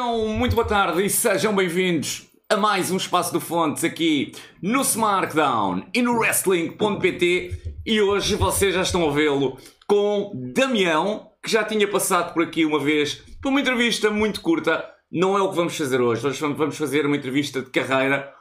Então, muito boa tarde e sejam bem-vindos a mais um Espaço do Fontes aqui no Smartdown e no Wrestling.pt e hoje vocês já estão a vê-lo com Damião, que já tinha passado por aqui uma vez por uma entrevista muito curta. Não é o que vamos fazer hoje, hoje vamos fazer uma entrevista de carreira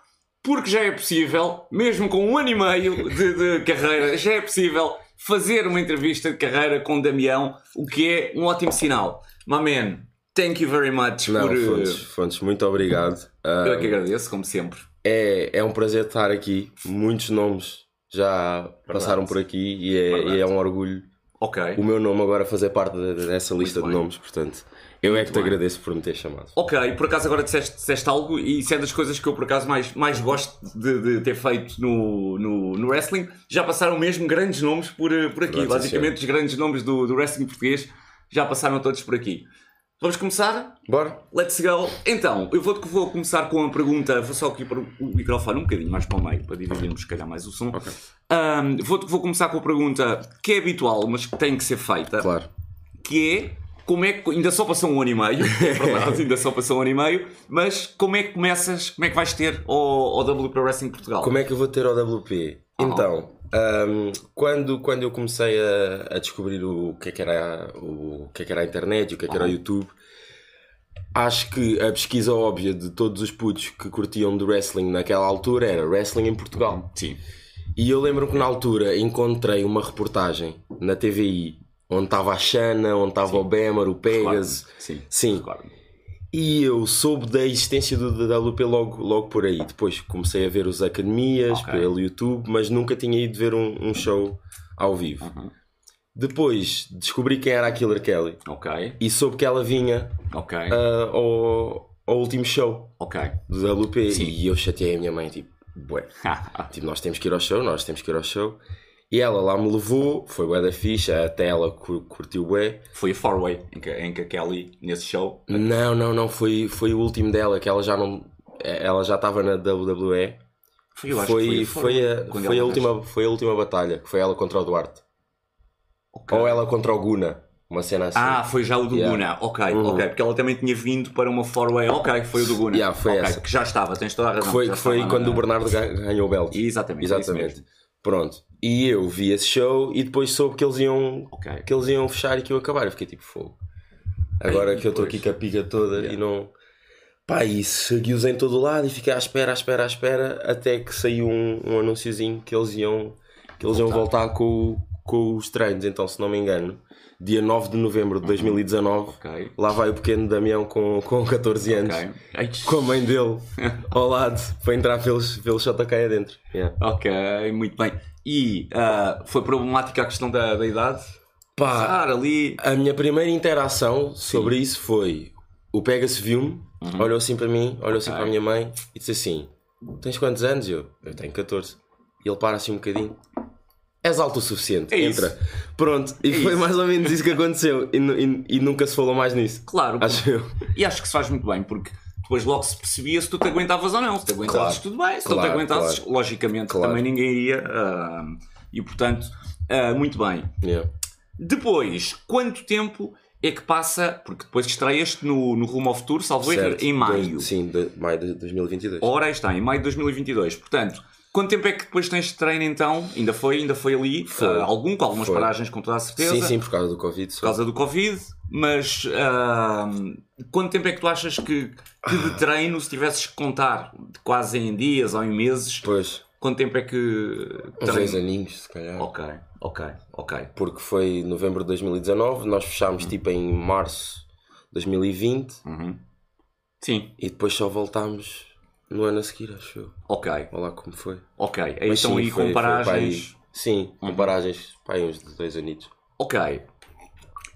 porque já é possível, mesmo com um ano e meio de, de carreira, já é possível fazer uma entrevista de carreira com Damião, o que é um ótimo sinal. My man, thank you very much Não, por. Fontes, Fontes, muito obrigado. Eu é Ah, que agradeço, como sempre. é, é um prazer estar aqui. Muitos nomes já passaram por aqui e é, Verdade. e é um orgulho Ok. o meu nome agora fazer parte de- dessa lista de nomes. Portanto, eu é que te bem. agradeço por me ter chamado. Ok, por acaso agora disseste, disseste algo e isso é das coisas que eu por acaso mais, mais gosto de, de ter feito no, no, no wrestling. Já passaram mesmo grandes nomes por, eh, por aqui. Verdade, sim, Basicamente, os grandes nomes do, do wrestling português já passaram todos por aqui. Vamos começar? Bora? Let's go. Então, eu vou, vou começar com uma pergunta. Vou só aqui para o microfone um bocadinho mais para o meio, para dividirmos, se calhar, mais o som. Ok. Ahm, vou, vou começar com a pergunta que é habitual, mas que tem que ser feita Claro. que é como é que ainda só passou um ano e meio, é verdade, ainda só passou um ano e meio, mas como é que começas, como é que vais ter ao WP Wrestling Portugal? Como é que eu vou ter ao WP? Ah. Então, ahm, quando, quando eu comecei a, a descobrir o que, é que era, o, o que é que era a internet e o que é que era o Ah. YouTube, acho que a pesquisa óbvia de todos os putos que curtiam de wrestling naquela altura era wrestling em Portugal. Sim. E eu lembro que na altura encontrei uma reportagem na TVI onde estava a Xana, onde estava o Bemer, o Pegasus. Sim. Sim. Claro. E eu soube da existência do WP logo, logo por aí. Depois comecei a ver os academias Ok. pelo YouTube, mas nunca tinha ido ver um, um show ao vivo. Uhum. Depois descobri quem era a Killer Kelly Ok, e soube que ela vinha ok, ah, ao, ao último show do WP. Sim. E eu chateei a minha mãe, tipo, bué, tipo, nós temos que ir ao show, nós temos que ir ao show. E ela lá me levou, foi bué da ficha, até ela cur- curtiu bué. Foi a Four Way em que, em que a Kelly, nesse show, Não, não, não, foi, foi o último dela, que ela já não. Ela já estava na WWE. foi, eu acho Foi, que foi, foi, a, foi, a última, foi a última batalha, que foi ela contra o Duarte. Ok. Ou ela contra o Guna, uma cena assim. Ah, foi já o do Yeah. Guna. Ok, Uhum. ok. Porque ela também tinha vindo para uma four way. Ok, foi o do Guna. Yeah, foi Ok, essa. Que já estava, tens toda a razão. que foi, que foi quando na- o Bernardo ga- ganhou o belt. Exatamente, é Exatamente. Pronto. E eu vi esse show e depois soube que eles iam, Ok. que eles iam fechar e que iam acabar. Eu fiquei tipo, fogo. Agora Aí, que eu estou aqui com a pica toda Yeah. e não. Pá, e segui-os em todo o lado e fiquei à espera, à espera, à espera, até que saiu um, um anunciozinho que eles iam, que eles iam voltar com, com os treinos. Então, se não me engano, dia 9 de novembro de 2019, Ok. lá vai o pequeno Damião com, com 14 anos, Ok. Ai, com a mãe dele ao lado, para entrar pelos, pelos JK adentro. Yeah. Ok, muito bem. E ah, foi problemática a questão da, da idade? Pá, ali. A minha primeira interação sobre isso foi o Pega-se viu-me, olhou assim para mim, olhou assim Uhum. Ok. para a minha mãe e disse assim: Tens quantos anos? Eu, eu tenho 14. E ele para assim um bocadinho. És alto o suficiente, É isso. entra. Pronto, e É foi isso. mais ou menos isso que aconteceu. E, e- e nunca se falou mais nisso. Claro. Acho eu. E acho que se faz muito bem, porque depois logo se percebia se tu te aguentavas ou não. Se te aguentasses, Claro. tudo bem. Se não te Claro, aguentasses, claro. logicamente, Claro. também ninguém iria. ah, e portanto, ah, muito bem. Yeah. Depois, quanto tempo é que passa? Porque depois estreias-te no, no Rumo ao Futuro, salvo erro, em maio. Dois- sim, de, maio de 2022. Ora, está, em maio de 2022. Portanto, quanto tempo é que depois tens de treino então? Ainda foi, ainda foi ali? Foi. ah, algum, com algumas Foi. paragens com toda a certeza. sim, sim, por causa do Covid. Por causa do Covid, mas ah, quanto tempo é que tu achas que, que de treino, se tivesses que contar quase em dias ou em meses, Depois, quanto tempo é que uns dois treino? aninhos, se calhar. Ok, ok, ok. porque foi novembro de 2019, nós fechámos tipo em março de 2020 Uhum. Sim, e depois só voltámos no ano a seguir, acho eu. ok, Olha lá como foi. ok. Mas então sim, aí foi- com paragens. sim, com paragens para uns dois anitos. Ok.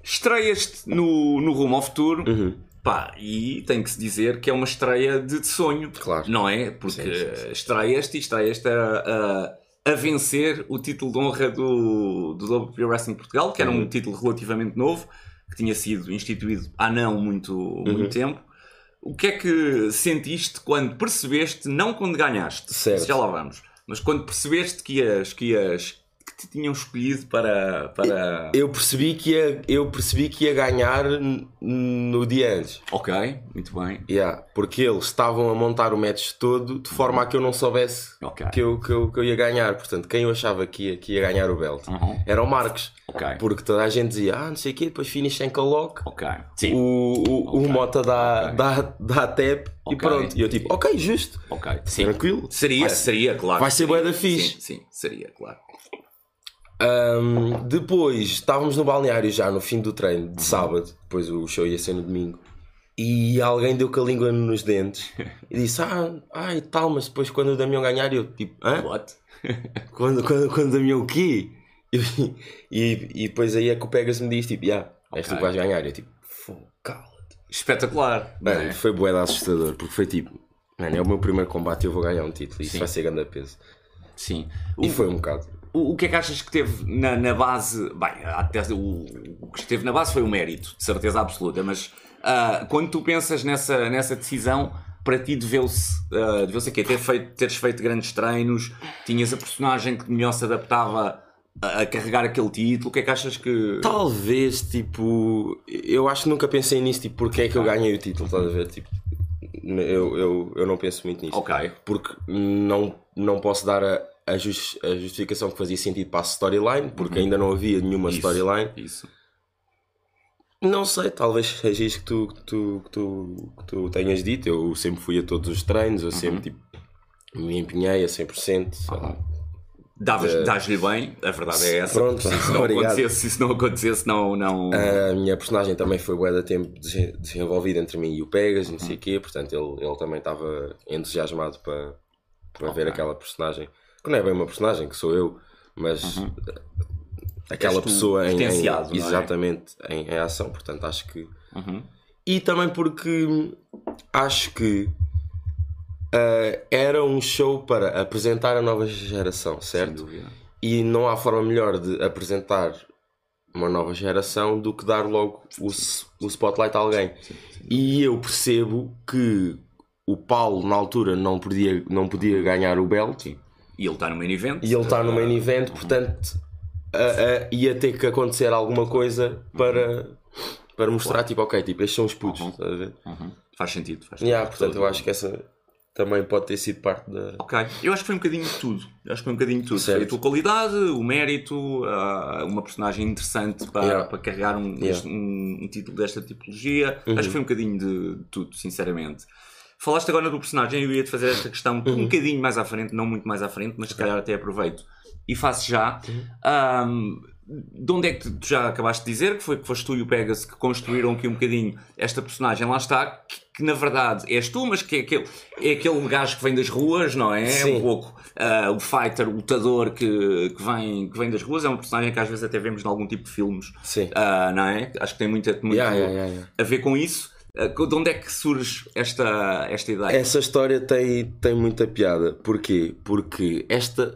Estreias-te no, no Rumo ao Futuro. Uhum. Pá, e tem que se dizer que é uma estreia de, de sonho. Claro. Não é? Porque Sim, sim, sim. estreias-te e estreias-te a, a, a vencer o título de honra do, do WP Wrestling Portugal, que era Uhum. um título relativamente novo, que tinha sido instituído há não muito, Uhum. muito tempo. O que é que sentiste quando percebeste, não quando ganhaste, Certo. já lá vamos, mas quando percebeste que ias, que ias, te tinham escolhido para. para... Eu percebi que ia, eu percebi que ia ganhar no dia antes. Ok, muito bem. Yeah, porque eles estavam a montar o match todo de forma a que eu não soubesse Ok. que, eu, que, eu, que eu ia ganhar. Portanto, quem eu achava que ia, que ia ganhar o belt Uhum. era o Marcos. Ok. Porque toda a gente dizia, ah, não sei o quê, depois finish sem caloque. Ok. Sim. O, o, o Mota dá, Ok. dá, dá tap e pronto. E eu tipo, ok, justo. Ok. Sim. Tranquilo. Seria, Vai- seria, claro. vai ser bué da fixe. Sim, sim, seria, claro. Ahm, depois estávamos no balneário já no fim do treino de sábado, depois o show ia ser no domingo. E alguém deu com a língua nos dentes e disse: Ah, ai tal, mas depois quando o Damião ganhar, eu tipo, hã? What? Quando, quando, quando o Damião o quê? Eu- e, e depois aí é que o Pegas me diz: Tipo, yeah, és tu Ok. que vais ganhar. Eu tipo, "Fô, cala-te. Espetacular. Mano, é? foi de assustador porque foi tipo, mano, é o meu primeiro combate e eu vou ganhar um título. Isso Sim. vai ser grande peso. Sim. O, E foi um bocado. O, o que é que achas que teve na, na base? Bem, até o, o que esteve na base foi o mérito, de certeza absoluta, mas ah, quando tu pensas nessa, nessa decisão, para ti deveu-se uh, deveu aqui ter feito, teres feito grandes treinos, tinhas a personagem que melhor se adaptava a, a carregar aquele título, o que é que achas que. Talvez, tipo, eu acho que nunca pensei nisso, tipo, porque é que eu ganhei o título, estás a ver? Tipo, eu, eu, eu não penso muito nisso. Ok. Porque não, não posso dar a, a, jus- a justificação que fazia sentido para a storyline, porque ainda não havia nenhuma Isso, storyline. Isso. Não sei, talvez seja isso que tu, que tu, que tu, que tu tenhas dito. Eu sempre fui a todos os treinos, eu sempre, tipo, me empenhei a 100%, sei lá. Davas- Dás-lhe bem, a verdade é essa. Pronto, se isso não obrigado. acontecesse, se isso não acontecesse, não. não... A minha personagem também foi bué de tempo desen- desenvolvida entre mim e o Pegas, não sei o quê, portanto ele, ele também estava entusiasmado para, para ver aquela personagem, que não é bem uma personagem, que sou eu, mas aquela És tu pessoa em, em- é? exatamente em, em ação, portanto acho que. Uhum. E também porque acho que ah, era um show para apresentar a nova geração, certo? E não há forma melhor de apresentar uma nova geração do que dar logo o, o spotlight a alguém. E eu percebo que o Paulo, na altura, não podia, não podia ganhar o belt E ele está no main event. e ele está no main event, Uhum. portanto a- a- ia ter que acontecer alguma coisa para, para mostrar, tipo, ok, tipo, estes são os putos, estás a ver? Uhum. Faz sentido. Faz sentido. Yeah, portanto, eu acho que essa também pode ter sido parte da. Ok, eu acho que foi um bocadinho de tudo. Eu acho que foi um bocadinho de tudo. Certo. Foi a tua qualidade, o mérito, ah, uma personagem interessante para, Yeah. para carregar um, Yeah. Uhum. um- um título desta tipologia. Acho que foi um bocadinho de, de tudo, sinceramente. Falaste agora do personagem, eu ia-te fazer esta questão Uhum. um bocadinho mais à frente, não muito mais à frente, mas se calhar até aproveito e faço já. Uhum. Ahm, de onde é que tu já acabaste de dizer que foi que foste tu e o Pegasus que construíram aqui um bocadinho esta personagem? Lá está, que, que na verdade és tu, mas que é aquele, é aquele gajo que vem das ruas, não é? Sim. Um pouco ah, o fighter, o lutador que, que, vem, que vem das ruas. É uma personagem que às vezes até vemos em algum tipo de filmes, Sim. ah, não é? Acho que tem muito, muito yeah, yeah, yeah. a ver com isso. Ah, de onde é que surge esta, esta ideia? Essa história tem, tem muita piada. Porquê? Porque esta,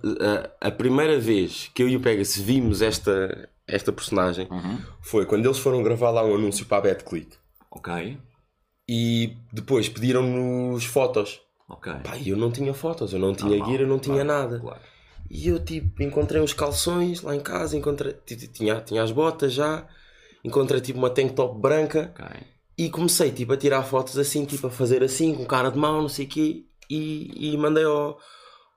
a, a primeira vez que eu e o Pegasus vimos esta, esta personagem Uhum. foi quando eles foram gravar lá um anúncio para a BetClick. Ok, E depois pediram-nos fotos. ok. Pá, e eu não tinha fotos, eu não tinha Normal, gear, eu não tinha claro, nada. claro. E eu tipo, encontrei uns calções lá em casa, encontrei, ti- ti- tinha, tinha as botas já, encontrei tipo uma tank top branca ok. E comecei tipo a tirar fotos assim, tipo a fazer assim, com cara de mão, não sei o quê, e, e mandei ao,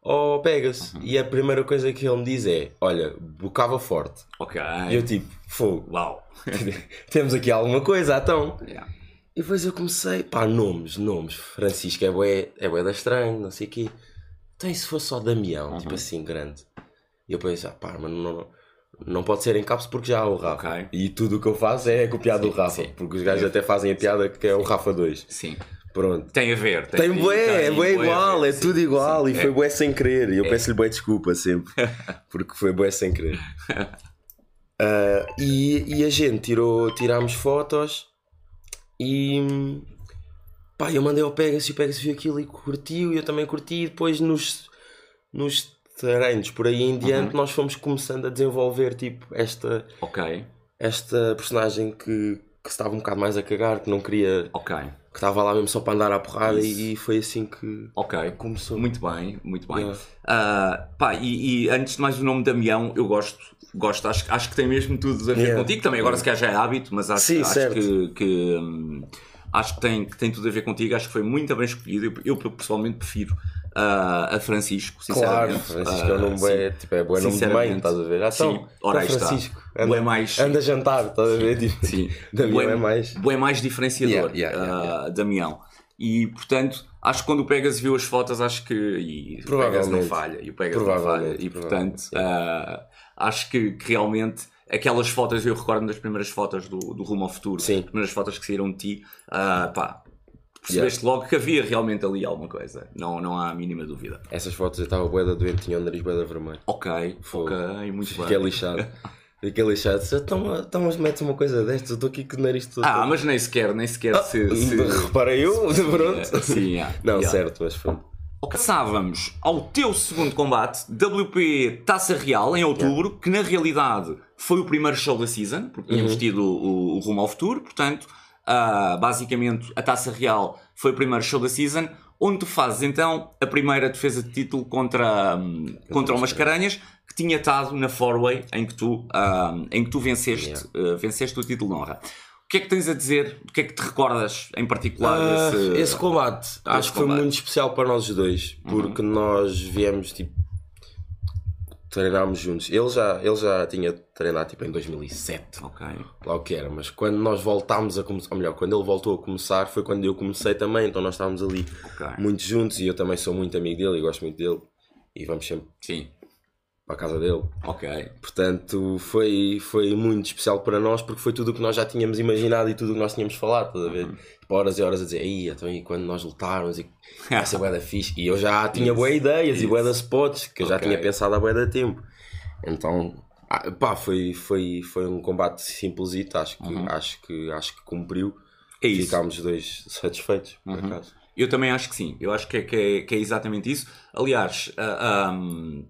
ao Pegas. Uhum. E a primeira coisa que ele me diz é: Olha, bocava forte. Ok. E eu tipo, fogo, Uau. temos aqui alguma coisa, então. Yeah. E depois eu comecei, pá, nomes, nomes. Francisco é bué, é bué da estranho, não sei o quê. Então e se fosse só Damião, Uhum. tipo assim, grande? E eu pensei, ah, pá, mas não, não pode ser em caps porque já há o Rafa. Ok. E tudo o que eu faço é copiar do Rafa. sim. Porque os gajos até fazem a piada que é o Rafa 2. Sim. Pronto. Tem a ver. Tem tem- bué, é bué igual, é sim, tudo igual. sim. E foi É. bué sem querer. E eu peço-lhe bué desculpa sempre. Porque foi bué sem querer. Ah, e, e a gente tirou, tirámos fotos e pá, eu mandei ao Pegasus e o Pegasus viu aquilo e curtiu e eu também curti. E depois nos, nos treinos por aí em diante nós fomos começando a desenvolver tipo esta, esta personagem que, que estava um bocado mais a cagar, que não queria. Que estava lá mesmo só para andar à porrada e, e foi assim que ok. começou. Muito bem, muito bem. Yeah. Ah, pá, e, e antes de mais o nome Damião, eu gosto, gosto acho, acho que tem mesmo tudo a ver Yeah. contigo. Também agora se calhar já é hábito, mas acho, Sim, acho que, que, hum, acho que tem, que tem tudo a ver contigo. Acho que foi muito bem escolhido. Eu, eu pessoalmente prefiro ah, a Francisco, Claro, sinceramente. Francisco é um nome Ah, bué, tipo, é bué nome de mãe, estás a ver? Ah, Sim, então, ora aí então está. Francisco, Bué anda, mais- anda a jantar, estás a ver? Tipo, Sim, Damião Bué- é mais. bué mais diferenciador, Yeah, yeah, yeah, ah, Damião. E portanto, acho que quando o Pegas viu as fotos, acho que. E o Pegas não falha. E o Pegas não falha. E portanto, ah, acho que, que realmente aquelas fotos, eu recordo das primeiras fotos do, do Rumo ao Futuro, Sim. as primeiras fotos que saíram de ti, ah, pá, percebeste logo que havia realmente ali alguma coisa. Não, não há a mínima dúvida. Essas fotos eu estava boeda doente, tinha o nariz boeda vermelho. Ok, Fogo. ok, muito Fiquei bem. lixado. Fiquei lixado. Então, então mas metes uma coisa destas, eu estou aqui com o nariz todo. Ah, mas nem sequer, nem sequer se. se... Reparei eu, pronto. Sim, yeah, Não, yeah. certo, mas pronto. Passávamos ao teu segundo combate, WP Taça Real, em outubro, que na realidade foi o primeiro show da season, porque tínhamos tido o, o Rumo ao Futuro, portanto, ah, basicamente a Taça Real foi o primeiro show da season, onde tu fazes então a primeira defesa de título contra, hum, contra o Mascarenhas, que tinha estado na four-way em que tu, ah, em que tu venceste, ah, venceste o título de honra. O que é que tens a dizer? O que é que te recordas em particular desse... esse combate acho que foi combate. muito especial para nós dois porque nós viemos tipo treinámos juntos. Ele já, ele já tinha treinado tipo em 2007, Ok. lá o que era, mas quando nós voltámos a começar, ou melhor, quando ele voltou a começar foi quando eu comecei também, então nós estávamos ali Ok. muito juntos e eu também sou muito amigo dele e gosto muito dele e vamos sempre Sim. Para a casa dele. Ok. Portanto, foi, foi muito especial para nós porque foi tudo o que nós já tínhamos imaginado e tudo o que nós tínhamos falado, estás a ver? Tipo, horas e horas a dizer, aí, então e quando nós lutarmos e ser bué da fixe. E eu já tinha boas ideias e bué da spots que eu já tinha pensado há bué da tempo. Então, ah, pá, foi, foi, foi um combate simplesito, acho que, acho que, acho que cumpriu. É isso. Ficámos os dois satisfeitos, por acaso. Eu também acho que sim. Eu acho que é, que é, que é exatamente isso. Aliás, ah, ahm,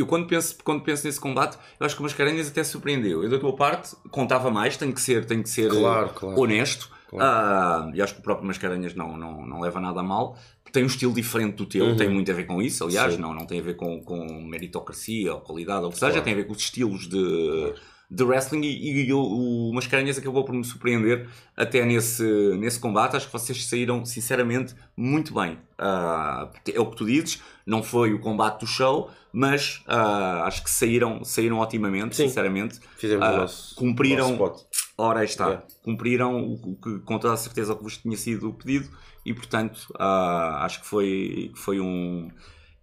eu quando penso, quando penso nesse combate, eu acho que o Mascarenhas até surpreendeu. Eu da tua parte contava mais, tenho que ser, tenho que ser Claro, eh, claro. honesto. Ah, e acho que o próprio Mascarenhas não, não, não leva nada a mal. Tem um estilo diferente do teu, tem muito a ver com isso, aliás, Uhum. Sim. não, não tem a ver com, com meritocracia ou qualidade, ou o que seja, Claro. tem a ver com os estilos de, de wrestling e, e o, o Mascarenhas acabou por me surpreender até nesse, nesse combate. Acho que vocês saíram, sinceramente, muito bem. Ah, é o que tu dizes, não foi o combate do show, mas ah, acho que saíram, saíram otimamente, Sim. sinceramente. Fizemos Ah, o nosso, cumpriram- nosso spot. Ora, aí está. Yeah. Cumpriram o o que com toda a certeza o que vos tinha sido pedido e, portanto, ah, acho que foi, foi um.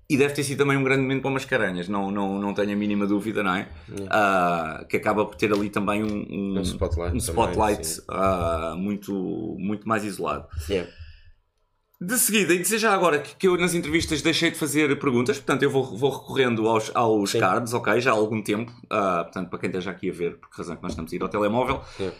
E deve ter sido também um grande momento para o Mascarenhas, não, não, não tenho a mínima dúvida, não é? Ah, que acaba por ter ali também um, um, Um spotlight um também, spotlight, sim. ah, muito, muito mais isolado. Yeah. De seguida, e dizer já agora que, que eu nas entrevistas deixei de fazer perguntas, portanto eu vou, vou recorrendo aos, aos Sim. cards, ok? Já há algum tempo, ah, portanto para quem esteja aqui a ver, por que razão é que nós estamos a ir ao telemóvel. Yeah.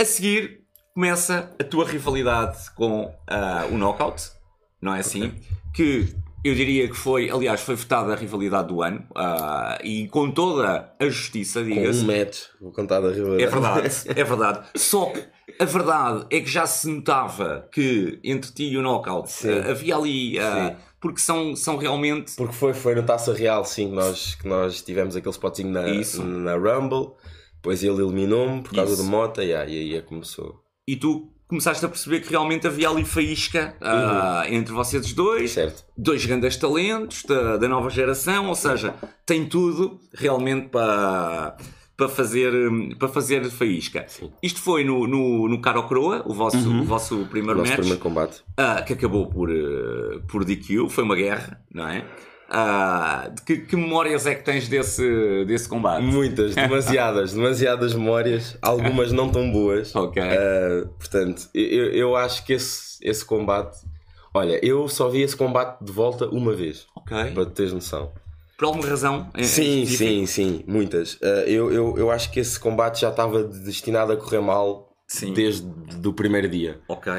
A seguir começa a tua rivalidade com ah, o Knockout, não é assim? Que eu diria que foi, aliás, foi votada a rivalidade do ano ah, e com toda a justiça, diga-se. um match, vou contar da rivalidade. É verdade, é verdade. Só que a verdade é que já se notava que entre ti e o Knockout eh, havia ali. Sim. porque são, são realmente. Porque foi, foi no Taça Real, sim, que nós, que nós tivemos aquele spotzinho na, Isso. na Rumble. Depois ele eliminou-me por causa Isso. do Mota e aí, é começou. E tu começaste a perceber que realmente havia ali faísca ah, entre vocês dois. Certo. Dois grandes talentos da, da nova geração, ou seja, tem tudo realmente para. Para fazer, para fazer faísca. Sim. Isto foi no, no, no Caro Croa, o vosso, o vosso O primeiro nosso match. primeiro combate. Ah, que acabou por, eh, por DQ, foi uma guerra, não é? Ah, que, que memórias é que tens desse, desse combate? Muitas, demasiadas, demasiadas memórias, algumas não tão boas. Ok. Ah, portanto, eu, eu acho que esse, esse combate. Olha, eu só vi esse combate de volta uma vez, Ok. para teres noção. Por alguma razão? em- em Sim, sim, sim, muitas. Ah, eu, eu, eu acho que esse combate já estava destinado a correr mal Sim. desde o primeiro dia. Ok.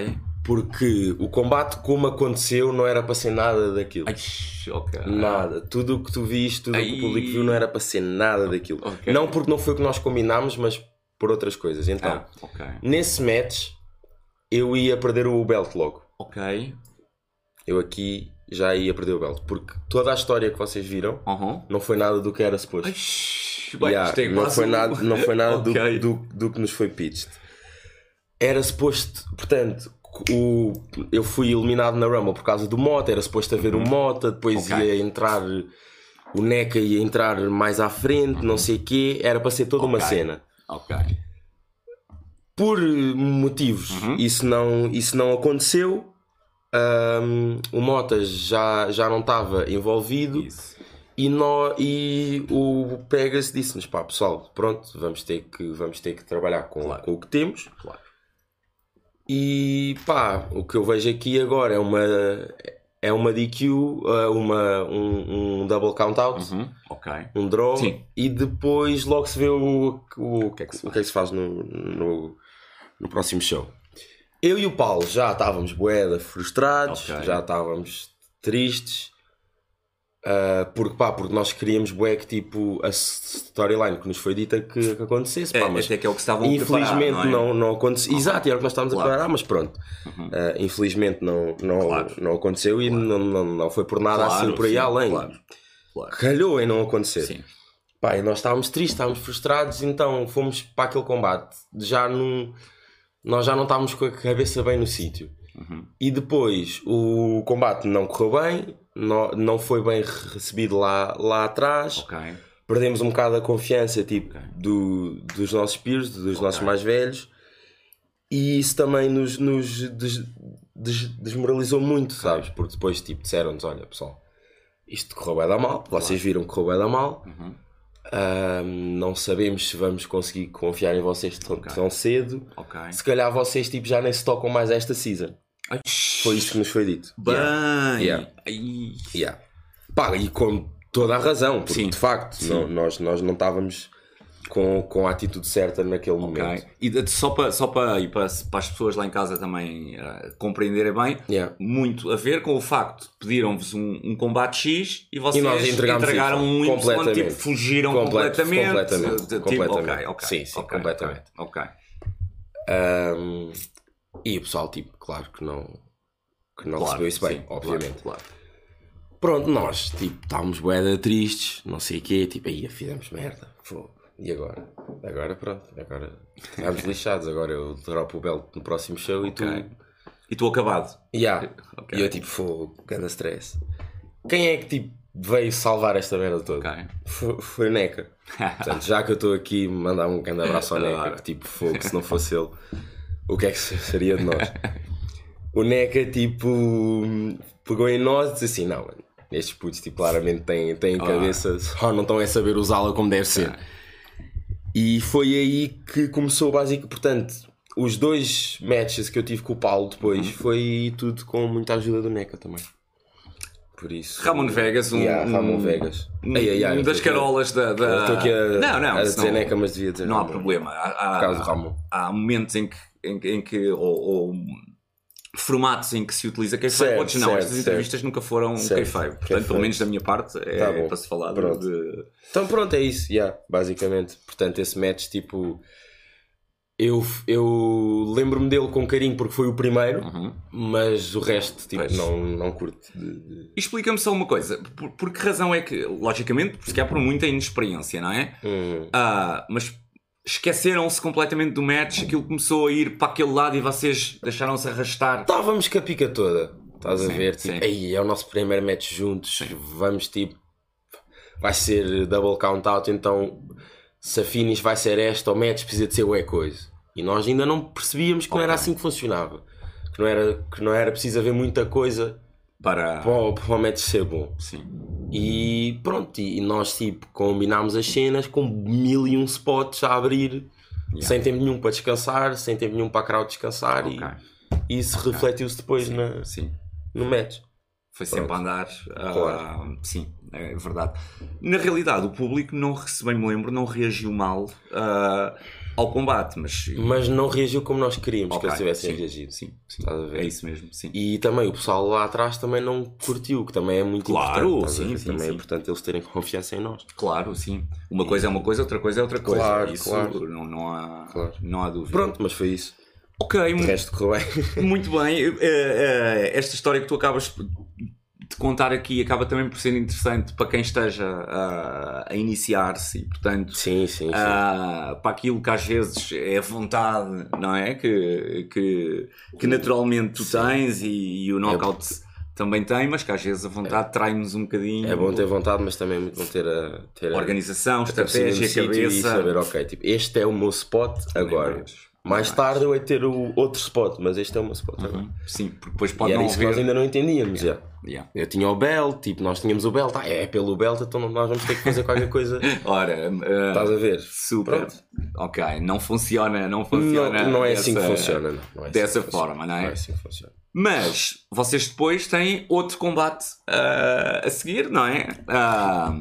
Porque o combate como aconteceu não era para ser nada daquilo. Ai, ok. Nada. Tudo o que tu viste, tudo o que o público viu não era para ser nada daquilo. Ok. Não porque não foi o que nós combinámos, mas por outras coisas. Então, Ah, ok. nesse match, eu ia perder o belt logo. Ok. Eu aqui já ia perder o belt. Porque toda a história que vocês viram Uhum. não foi nada do que era suposto. Ai, bem, Yeah, isto é não, foi nada, não foi nada do- Ok. do, do, que nos foi pitched. Era suposto, portanto, o, eu fui eliminado na Rumble por causa do Mota, era suposto haver o Mota, depois Uhum. Ok. ia entrar o NECA ia entrar mais à frente, não sei o quê, era para ser toda uma Ok. cena. Ok. Por motivos, Uhum. isso, não, isso não aconteceu. Ahm, o Mota já, já não estava envolvido. Isso. E, nó, e o Pegas disse-nos: pá, pessoal, pronto, vamos ter que, vamos ter que trabalhar com, Claro. com o que temos. Claro. E pá, o que eu vejo aqui agora é uma, é uma DQ, uh, uma, um, um double count out, Uhum. Ok. um draw, Sim. e depois logo se vê o, o, o, que é que se o que é que se faz no, no, no próximo show. Eu e o Paulo já estávamos boeda frustrados, Ok. já estávamos tristes. Uh, porque, pá, porque nós queríamos bué que tipo a storyline que nos foi dita que, que acontecesse, pá, É, mas até que é o que estavam a infelizmente preparar, não, não, é? não, aconteceu. Exato, era o que nós estávamos Claro. a preparar, mas pronto. Uhum. Uh, infelizmente não, não, Claro. não aconteceu e não, não, não foi por nada Claro, assim por aí sim, além. Claro. claro. Calhou em não acontecer. Sim. Pá, e nós estávamos tristes, estávamos frustrados, então fomos para aquele combate. Já num, nós já não estávamos com a cabeça bem no sítio. Uhum. E depois o combate não correu bem, não, não foi bem recebido lá, lá atrás. Ok. Perdemos um bocado a confiança tipo, Ok. do, dos nossos peers, dos Ok. nossos mais velhos. E isso também nos, nos des- des- desmoralizou muito, sabes? Porque depois tipo, disseram-nos: olha pessoal, isto correu bem da mal, vocês viram que correu bem da mal. Uhum. Ahm, não sabemos se vamos conseguir confiar em vocês tão, Ok. tão cedo. Ok. Se calhar vocês tipo, já nem se tocam mais esta season. Ai, Foi isto que nos foi dito. Bem. Yeah. Yeah. Yeah. Pá, e com toda a razão, porque Sim. de facto Sim. não- nós, nós não estávamos com, com a atitude certa naquele momento. Ok. E só para, só para, e para, para as pessoas lá em casa também eh, compreenderem bem, Yeah. muito a ver com o facto de pedirem-vos um, um combate X e vocês E entregaram um Y, Completamente. tipo, fugiram Comple- completamente. completamente. Tipo, Completamente. ok, ok. Sim, sim, completamente. Ok. Ahm, e o pessoal, tipo, claro que não, que não Claro, recebeu isso bem, sim, obviamente. Claro, Pronto, nós, tipo, estávamos boeda tristes, não sei o quê, tipo, aí fizemos merda. Fogo. E agora? Agora, pronto, agora estamos lixados. Agora eu dropo o belt no próximo show e tu. E tu acabado. Yeah. Ok. E eu, tipo, fogo, grande stress. Quem é que, tipo, veio salvar esta merda toda? Ok. Foi, foi o Neca. Portanto, já que eu estou aqui, mandar um grande abraço ao Neca, que tipo, fogo, se não fosse ele, o que é que seria de nós? O Neca, tipo, pegou em nós e disse assim: não, mano, estes putos, tipo, claramente têm, têm cabeça, só não estão a saber usá-la como deve ser. E foi aí que começou, basicamente, portanto, os dois matches que eu tive com o Paulo depois Uhum. foi tudo com muita ajuda do Neca também. Por isso. Ramon Vegas, um. Yeah, Ramon um- Vegas. um- Ai, ai, ai, um das carolas da. da... Estou aqui a, não, não, a dizer Neca, mas devia dizer Não há problema. Há, há, há momentos em que, em, em que ou, ou formatos em que se utiliza kayfabe, Certo, outros não. certo, Estas entrevistas nunca foram Certo, kayfabe. Portanto, kayfabe. pelo menos da minha parte, é Tá para se falar de- Pronto. de. Então pronto, é isso, yeah, basicamente. Portanto, esse match, tipo. Eu, eu lembro-me dele com carinho porque foi o primeiro, Uhum. mas o resto, tipo, Pois. não, não curto. Explica-me só uma coisa. Por, por que razão é que, logicamente, porque há por muita inexperiência, não é? Hum. Ah, mas esqueceram-se completamente do match, aquilo começou a ir para aquele lado e vocês deixaram-se arrastar. Estávamos com a pica toda, estás a Sim, ver? Tipo, sim. aí é o nosso primeiro match juntos, vamos tipo. Vai ser double count out, então se a finish vai ser esta, o match precisa de ser ué coisa. E nós ainda não percebíamos que não era assim que funcionava. Que não era, que não era preciso haver muita coisa Para. para para o match ser bom. Sim. E pronto, e nós tipo combinámos as cenas com mil e um spots a abrir, Yeah. sem tempo nenhum para descansar, sem tempo nenhum para a crowd descansar Ok. e, e isso refletiu-se depois na, Sim. no match. Foi sempre Pronto. a andar. ah, Claro. Sim, é verdade. Na realidade, o público, não, se bem me lembro, não reagiu mal ah, ao combate, mas. Mas não reagiu como nós queríamos Ok, que eles tivessem sim, reagido. Sim, sim. É isso mesmo, sim. E também o pessoal lá atrás também não curtiu, que também é muito Claro, importante. a sim, sim, também sim. é importante eles terem confiança em nós. Claro, sim. Uma coisa é uma coisa, outra coisa é outra coisa. Claro, isso claro. Não, não, há, Claro. não há dúvida. Pronto, mas foi isso. Ok, O resto correu bem. muito bem. Eh, eh, esta história que tu acabas contar aqui acaba também por ser interessante para quem esteja a, a iniciar-se e, portanto, sim, sim, sim. ah, para aquilo que às vezes é a vontade, não é? Que, que, que naturalmente tu tens e, e o knockout também tem, mas que às vezes a vontade trai-nos um bocadinho. É bom ter vontade, mas também é muito bom ter a, ter a organização, a cabeça estratégia, no sítio e cabeça. saber, ok, tipo, este é o meu spot agora. Mais tarde eu hei ter o outro spot, mas este é o meu spot agora. Uhum. Sim, porque depois pode E era não isso que haver. nós ainda não entendíamos. já. Yeah. Eu tinha o belt, tipo, nós tínhamos o belt, ah, é pelo belt, então nós vamos ter que fazer qualquer coisa. Ora, eh, Estás a ver? super. Pronto. Ok, não funciona, não funciona. Não, não é dessa- assim que funciona, não. não é assim dessa funciona. forma, não é? Não é assim que funciona. Mas vocês depois têm outro combate ah, a seguir, não é? Ah,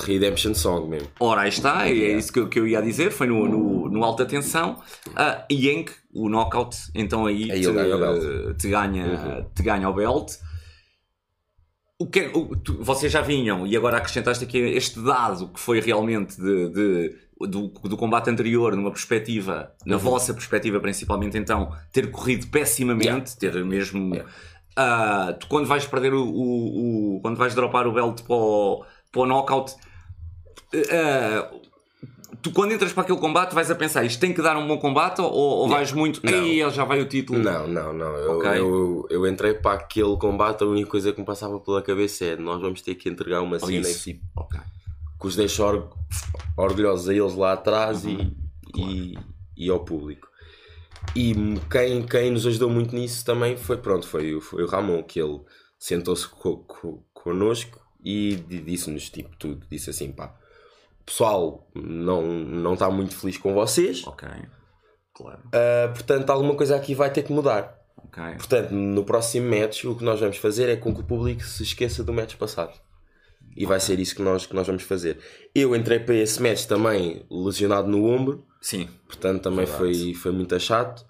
Redemption Song mesmo. ora, aí está, é isso que eu, que eu ia dizer, foi no, no, no alta tensão, em que o knockout, então aí Aí te, ganha o belt. Uhum. te ganha, te ganha o belt. O que, é- o- tu- vocês já vinham, e agora acrescentaste aqui este dado que foi realmente de, de- do, do combate anterior, numa perspectiva, na Uhum. vossa perspectiva principalmente, então, ter corrido pessimamente, ter mesmo. Yeah. ah, tu quando vais perder o, o- o- quando vais dropar o belt para o, para o knockout, ah, tu quando entras para aquele combate vais a pensar isto tem que dar um bom combate ou, ou vais muito Não. ei, ele já vai o título Não, não, não. Eu, Ok. eu, eu entrei para aquele combate, a única coisa que me passava pela cabeça é nós vamos ter que entregar uma cena isso. tipo, Ok. que os deixa or- orgulhosos a eles lá atrás Uhum. e, e, e ao público. E quem, quem nos ajudou muito nisso também foi, pronto, foi, o- foi o Ramon, que ele sentou-se co, co, connosco e di- disse-nos tipo tudo. Disse assim, pá, pessoal não, não está muito feliz com vocês, ok claro ah, portanto alguma coisa aqui vai ter que mudar. ok Portanto, no próximo match, o que nós vamos fazer é com que o público se esqueça do match passado. E vai ser isso que nós, que nós vamos fazer. Eu entrei para esse match também lesionado no ombro, sim portanto também Verdade. foi, foi muito chato.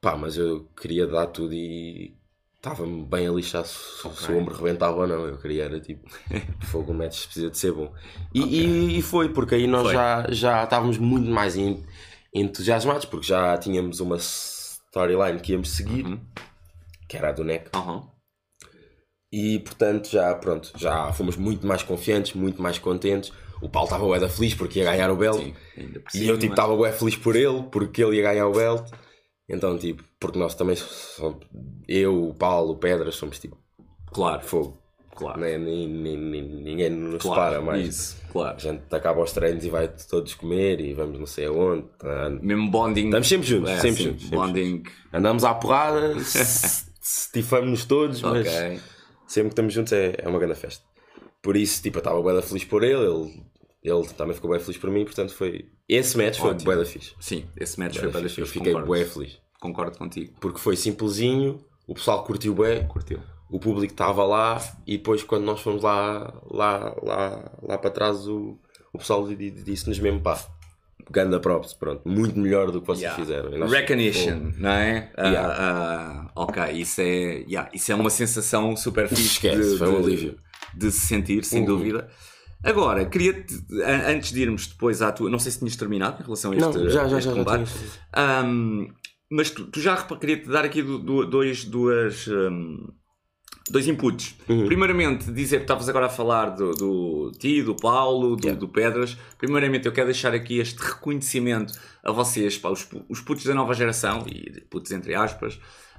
Pá, mas eu queria dar tudo e estava-me bem a lixar se, se Ok. o ombro rebentava ou não. Eu queria era tipo, fogo, o match precisa de ser bom. E, e, e foi, porque aí nós Foi. já, já estávamos muito mais en- entusiasmados, porque já tínhamos uma storyline que íamos seguir, Uhum. que era a do NEC. Aham. E portanto já pronto, já fomos muito mais confiantes, muito mais contentes. O Paulo estava bué da feliz porque ia ganhar o belt. Sim, E eu tipo estava bué feliz por ele, porque ele ia ganhar o belt. Então tipo, porque nós também somos, eu, o Paulo, o Pedras, somos tipo claro fogo. claro? Ni- ni- ni- ninguém nos claro para mais. isso claro A gente acaba os treinos e vai todos comer e vamos não sei aonde. Tá? mesmo bonding Estamos sempre juntos, É, sempre sim, juntos. sempre bonding Andamos à porrada, estifamos-nos todos, mas ok sempre que estamos juntos é, é uma grande festa. Por isso, tipo, eu estava da feliz por ele, ele, ele também ficou bem feliz por mim, portanto foi... Esse match foi Ótimo. bué da fixe. sim esse match foi Bué da fixe. Eu fiquei concordo. bué feliz. concordo contigo Porque foi simplesinho, o pessoal curtiu bué, curtiu o público estava lá e depois quando nós fomos lá, lá, lá, lá para trás o, o pessoal di- di- disse-nos mesmo pá, ganda props, pronto, muito melhor do que vocês Yeah. fizeram. Nós- Recognition, não é? Ah, Yeah. ah, ok, isso é, yeah, isso é uma sensação super fixe Esquece, de, foi um de- alívio. de se sentir, sem Uhum. dúvida. Agora, queria-te, a- antes de irmos depois à tua. Não sei se tinhas terminado em relação a este, Não, já, já, este já, já combate. tinha. Ahm, mas tu, tu já queria-te dar aqui do- do- dois, duas, ahm, dois inputs. Uhum. Primeiramente, dizer que estavas agora a falar do, do ti, do Paulo, do, Yeah. do Pedras. Primeiramente, eu quero deixar aqui este reconhecimento a vocês, pá, os, os putos da nova geração, e putos entre aspas.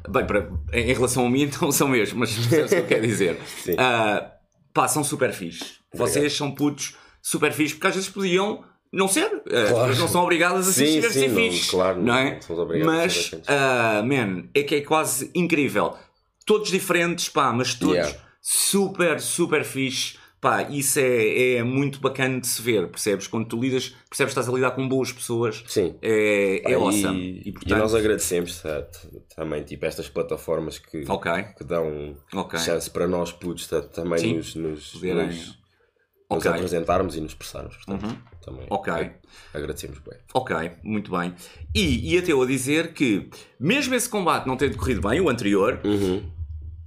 Bem, para, em relação a mim, não são mesmo, mas percebes o que eu quero dizer. Sim. Ah, pá, são super fixe. Vocês são putos super fixe, porque às vezes podiam não ser. As pessoas não são obrigadas a ser, Sim, ser sim, não, fixe. claro, não não é? a Mas, ah, man, é que é quase incrível. Todos diferentes, pá, mas todos Yeah. super, super fixe. Pá, isso é, é muito bacana de se ver, percebes? Quando tu lidas, percebes que estás a lidar com boas pessoas. Sim. É, é e, awesome. E, portanto, nós agradecemos tá, também tipo, estas plataformas que, Ok, que dão ok. chance para nós putos tá, também Sim. nos, nos, nos, nos Ok. apresentarmos e nos expressarmos. Portanto, Uhum. também Ok. agradecemos bem. Ok, muito bem. E, e até eu a dizer que, mesmo esse combate não tendo corrido bem, o anterior, Uhum.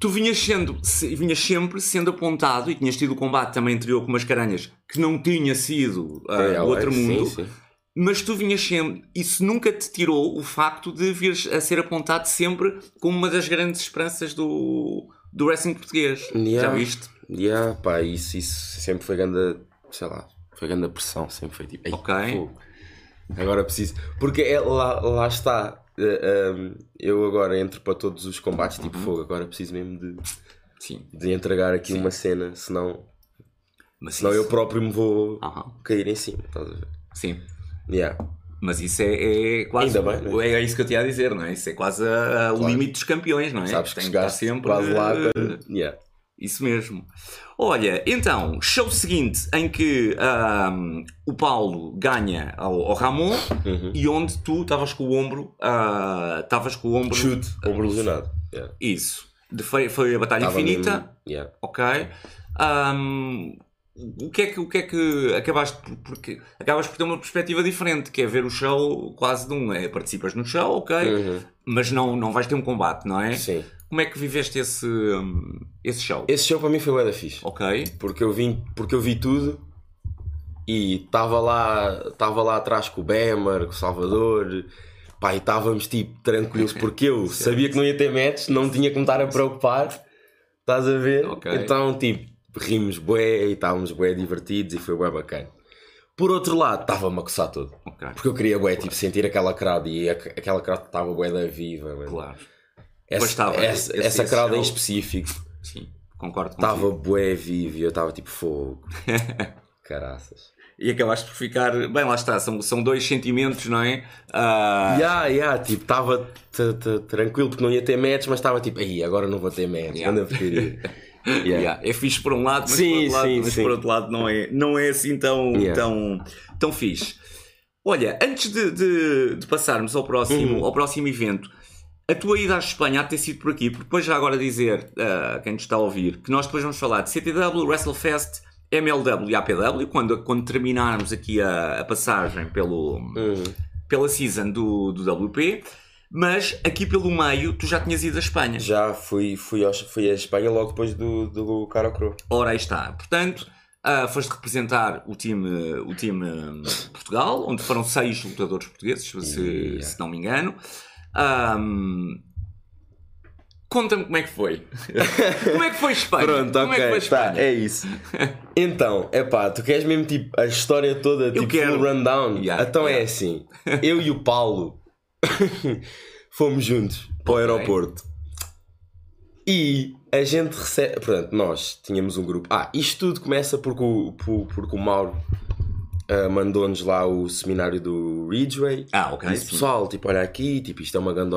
Tu vinhas, sendo, se- vinhas sempre sendo apontado, e tinhas tido o combate também anterior com umas caranhas que não tinha sido É, do outro sim, mundo, sim. mas tu vinhas sempre. Isso nunca te tirou o facto de vires a ser apontado sempre como uma das grandes esperanças do, do wrestling português. Yeah. Já viste? Yeah, pá, isso, isso sempre foi grande, sei lá, foi grande pressão, sempre foi tipo, "Ei, Ok. fogo, agora preciso, porque é, lá, lá está, eh, um, eu agora entro para todos os combates, Uhum. tipo, fogo, agora preciso mesmo de, Sim. de entregar aqui uma cena, senão, Mas senão isso- eu próprio me vou Aham. cair em cima, estás a ver? Sim. Yeah. Mas isso é, é quase. Bem, não é? isso que eu te ia dizer, não é? Isso é quase a- a- o Claro. limite dos campeões, não é? Sabes que Tem estar chegaste sempre. quase lá, eh, quando- yeah. Isso mesmo. Olha, então, show seguinte em que ahm, o Paulo ganha ao, ao Ramon Uhum. e onde tu estavas com o ombro. ah, Estavas com o ombro. chute, ombro lesionado, yeah. Isso. De- foi, foi a Batalha Estava Infinita. mesmo- yeah. Ok. Ahm, o que é que o que é que acabaste por, porque acabas por ter uma perspectiva diferente, que é ver o show quase de um, é, participas no show, ok, Uhum. mas não não vais ter um combate, não é? Sim. Como é que viveste esse hum, esse show? Esse show para mim foi o da fixe. Ok. porque eu vim porque eu vi tudo e estava lá estava lá atrás com o Bemer com o Salvador pá, e estávamos tipo tranquilos porque eu sabia que não ia ter match não tinha que me estar a preocupar estás a ver Ok. então tipo rimos bué e estávamos bué divertidos e foi bué bacana por outro lado estava-me a coçar todo Ok. porque eu queria bué tipo sentir aquela crowd e aqu- aquela crowd estava bué da viva mano. Claro. Essa, Pois estava, essa, esse- essa esse crowd em show. específico Sim, concordo estava bué vivo e eu estava tipo fogo caraças E acabaste por ficar. Bem, lá está, são, são dois sentimentos, não é? Ah, Ya, ya, tipo, estava tranquilo porque não ia ter match, mas estava tipo, aí agora não vou ter match, Yeah. anda a. Yeah. yeah, É fixe por um lado, mas, Sim, por, outro lado, sim, mas sim. por outro lado não é, não é assim tão, Yeah. tão, tão fixe. Olha, antes de, de- de passarmos ao próximo, Uhum. ao próximo evento, a tua ida à Espanha há de ter sido por aqui, porque depois já agora dizer a quem nos está a ouvir que nós depois vamos falar de CTW, WrestleFest, MLW e APW, quando, quando terminarmos aqui a, a passagem pelo, Hum. pela season do, do WP, mas aqui pelo meio tu já tinhas ido à Espanha. Já fui, fui, aos- fui à Espanha logo depois do, do Caro Cro. Ora, aí está. Portanto, ah, foste representar o time, o time hum, Portugal, onde foram seis lutadores portugueses, se, Yeah. se não me engano. Ahm, Conta-me como é que foi. como é que foi Espanha? Pronto, como ok, é que foi tá, Espanha? é isso. Então, é pá, tu queres mesmo tipo a história toda, tipo quero. rundown? Yeah, então é yeah. assim, eu e o Paulo fomos juntos para o aeroporto e a gente recebe, portanto, nós tínhamos um grupo. Ah, isto tudo começa porque o, por- porque o Mauro ah, mandou-nos lá o seminário do Ridgeway. Ah, ok. Disse, sim. pessoal, tipo, olha aqui, tipo, isto é uma grande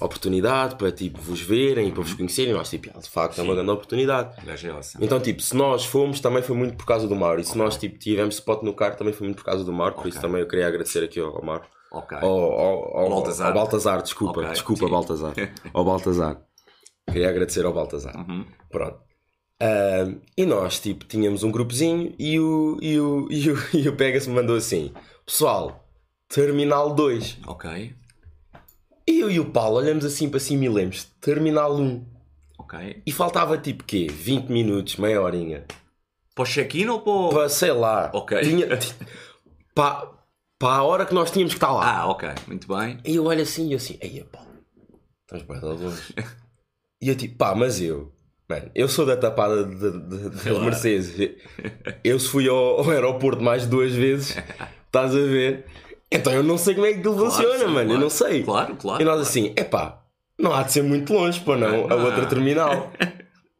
oportunidade para tipo, vos verem e para vos conhecerem. Nós, tipo, "Ah, de facto, é uma Sim. grande oportunidade. É. Então, tipo, se nós fomos, também foi muito por causa do Mauro. E se nós, tipo, tivemos spot no carro, também foi muito por causa do Mauro. Por isso também eu queria agradecer aqui ao, ao Mauro. Ok. Ao, ao, ao, Baltazar. ao Baltazar, desculpa. Desculpa, sim. Baltazar. Ao Baltazar. Queria agradecer ao Baltazar. Uhum. Pronto. Ahm, e nós, tipo, tínhamos um grupozinho e o, e o, e o, e o Pegas me mandou assim: Pessoal, Terminal 2. Ok. E eu e o Paulo olhamos assim para cima e lemos: Terminal 1. Ok. E faltava tipo quê? 20 minutos, meia horinha. Para o check-in ou para. Para, sei lá. Ok. Tinha, ti- para, para a hora que nós tínhamos que estar lá. Ah, ok. Muito bem. E eu olho assim e eu assim: Ei, estás bem da longe. e eu tipo, pá, mas eu. Mano, eu sou da tapada de, de, de, Claro. Mercedes. Eu se fui ao, ao aeroporto mais de duas vezes, estás a ver? Então eu não sei como é que aquilo Claro, funciona, sim, mano. claro. Eu não sei. Claro, claro. E nós claro. assim, epá, não há de ser muito longe, pô, não, a Não. outra terminal.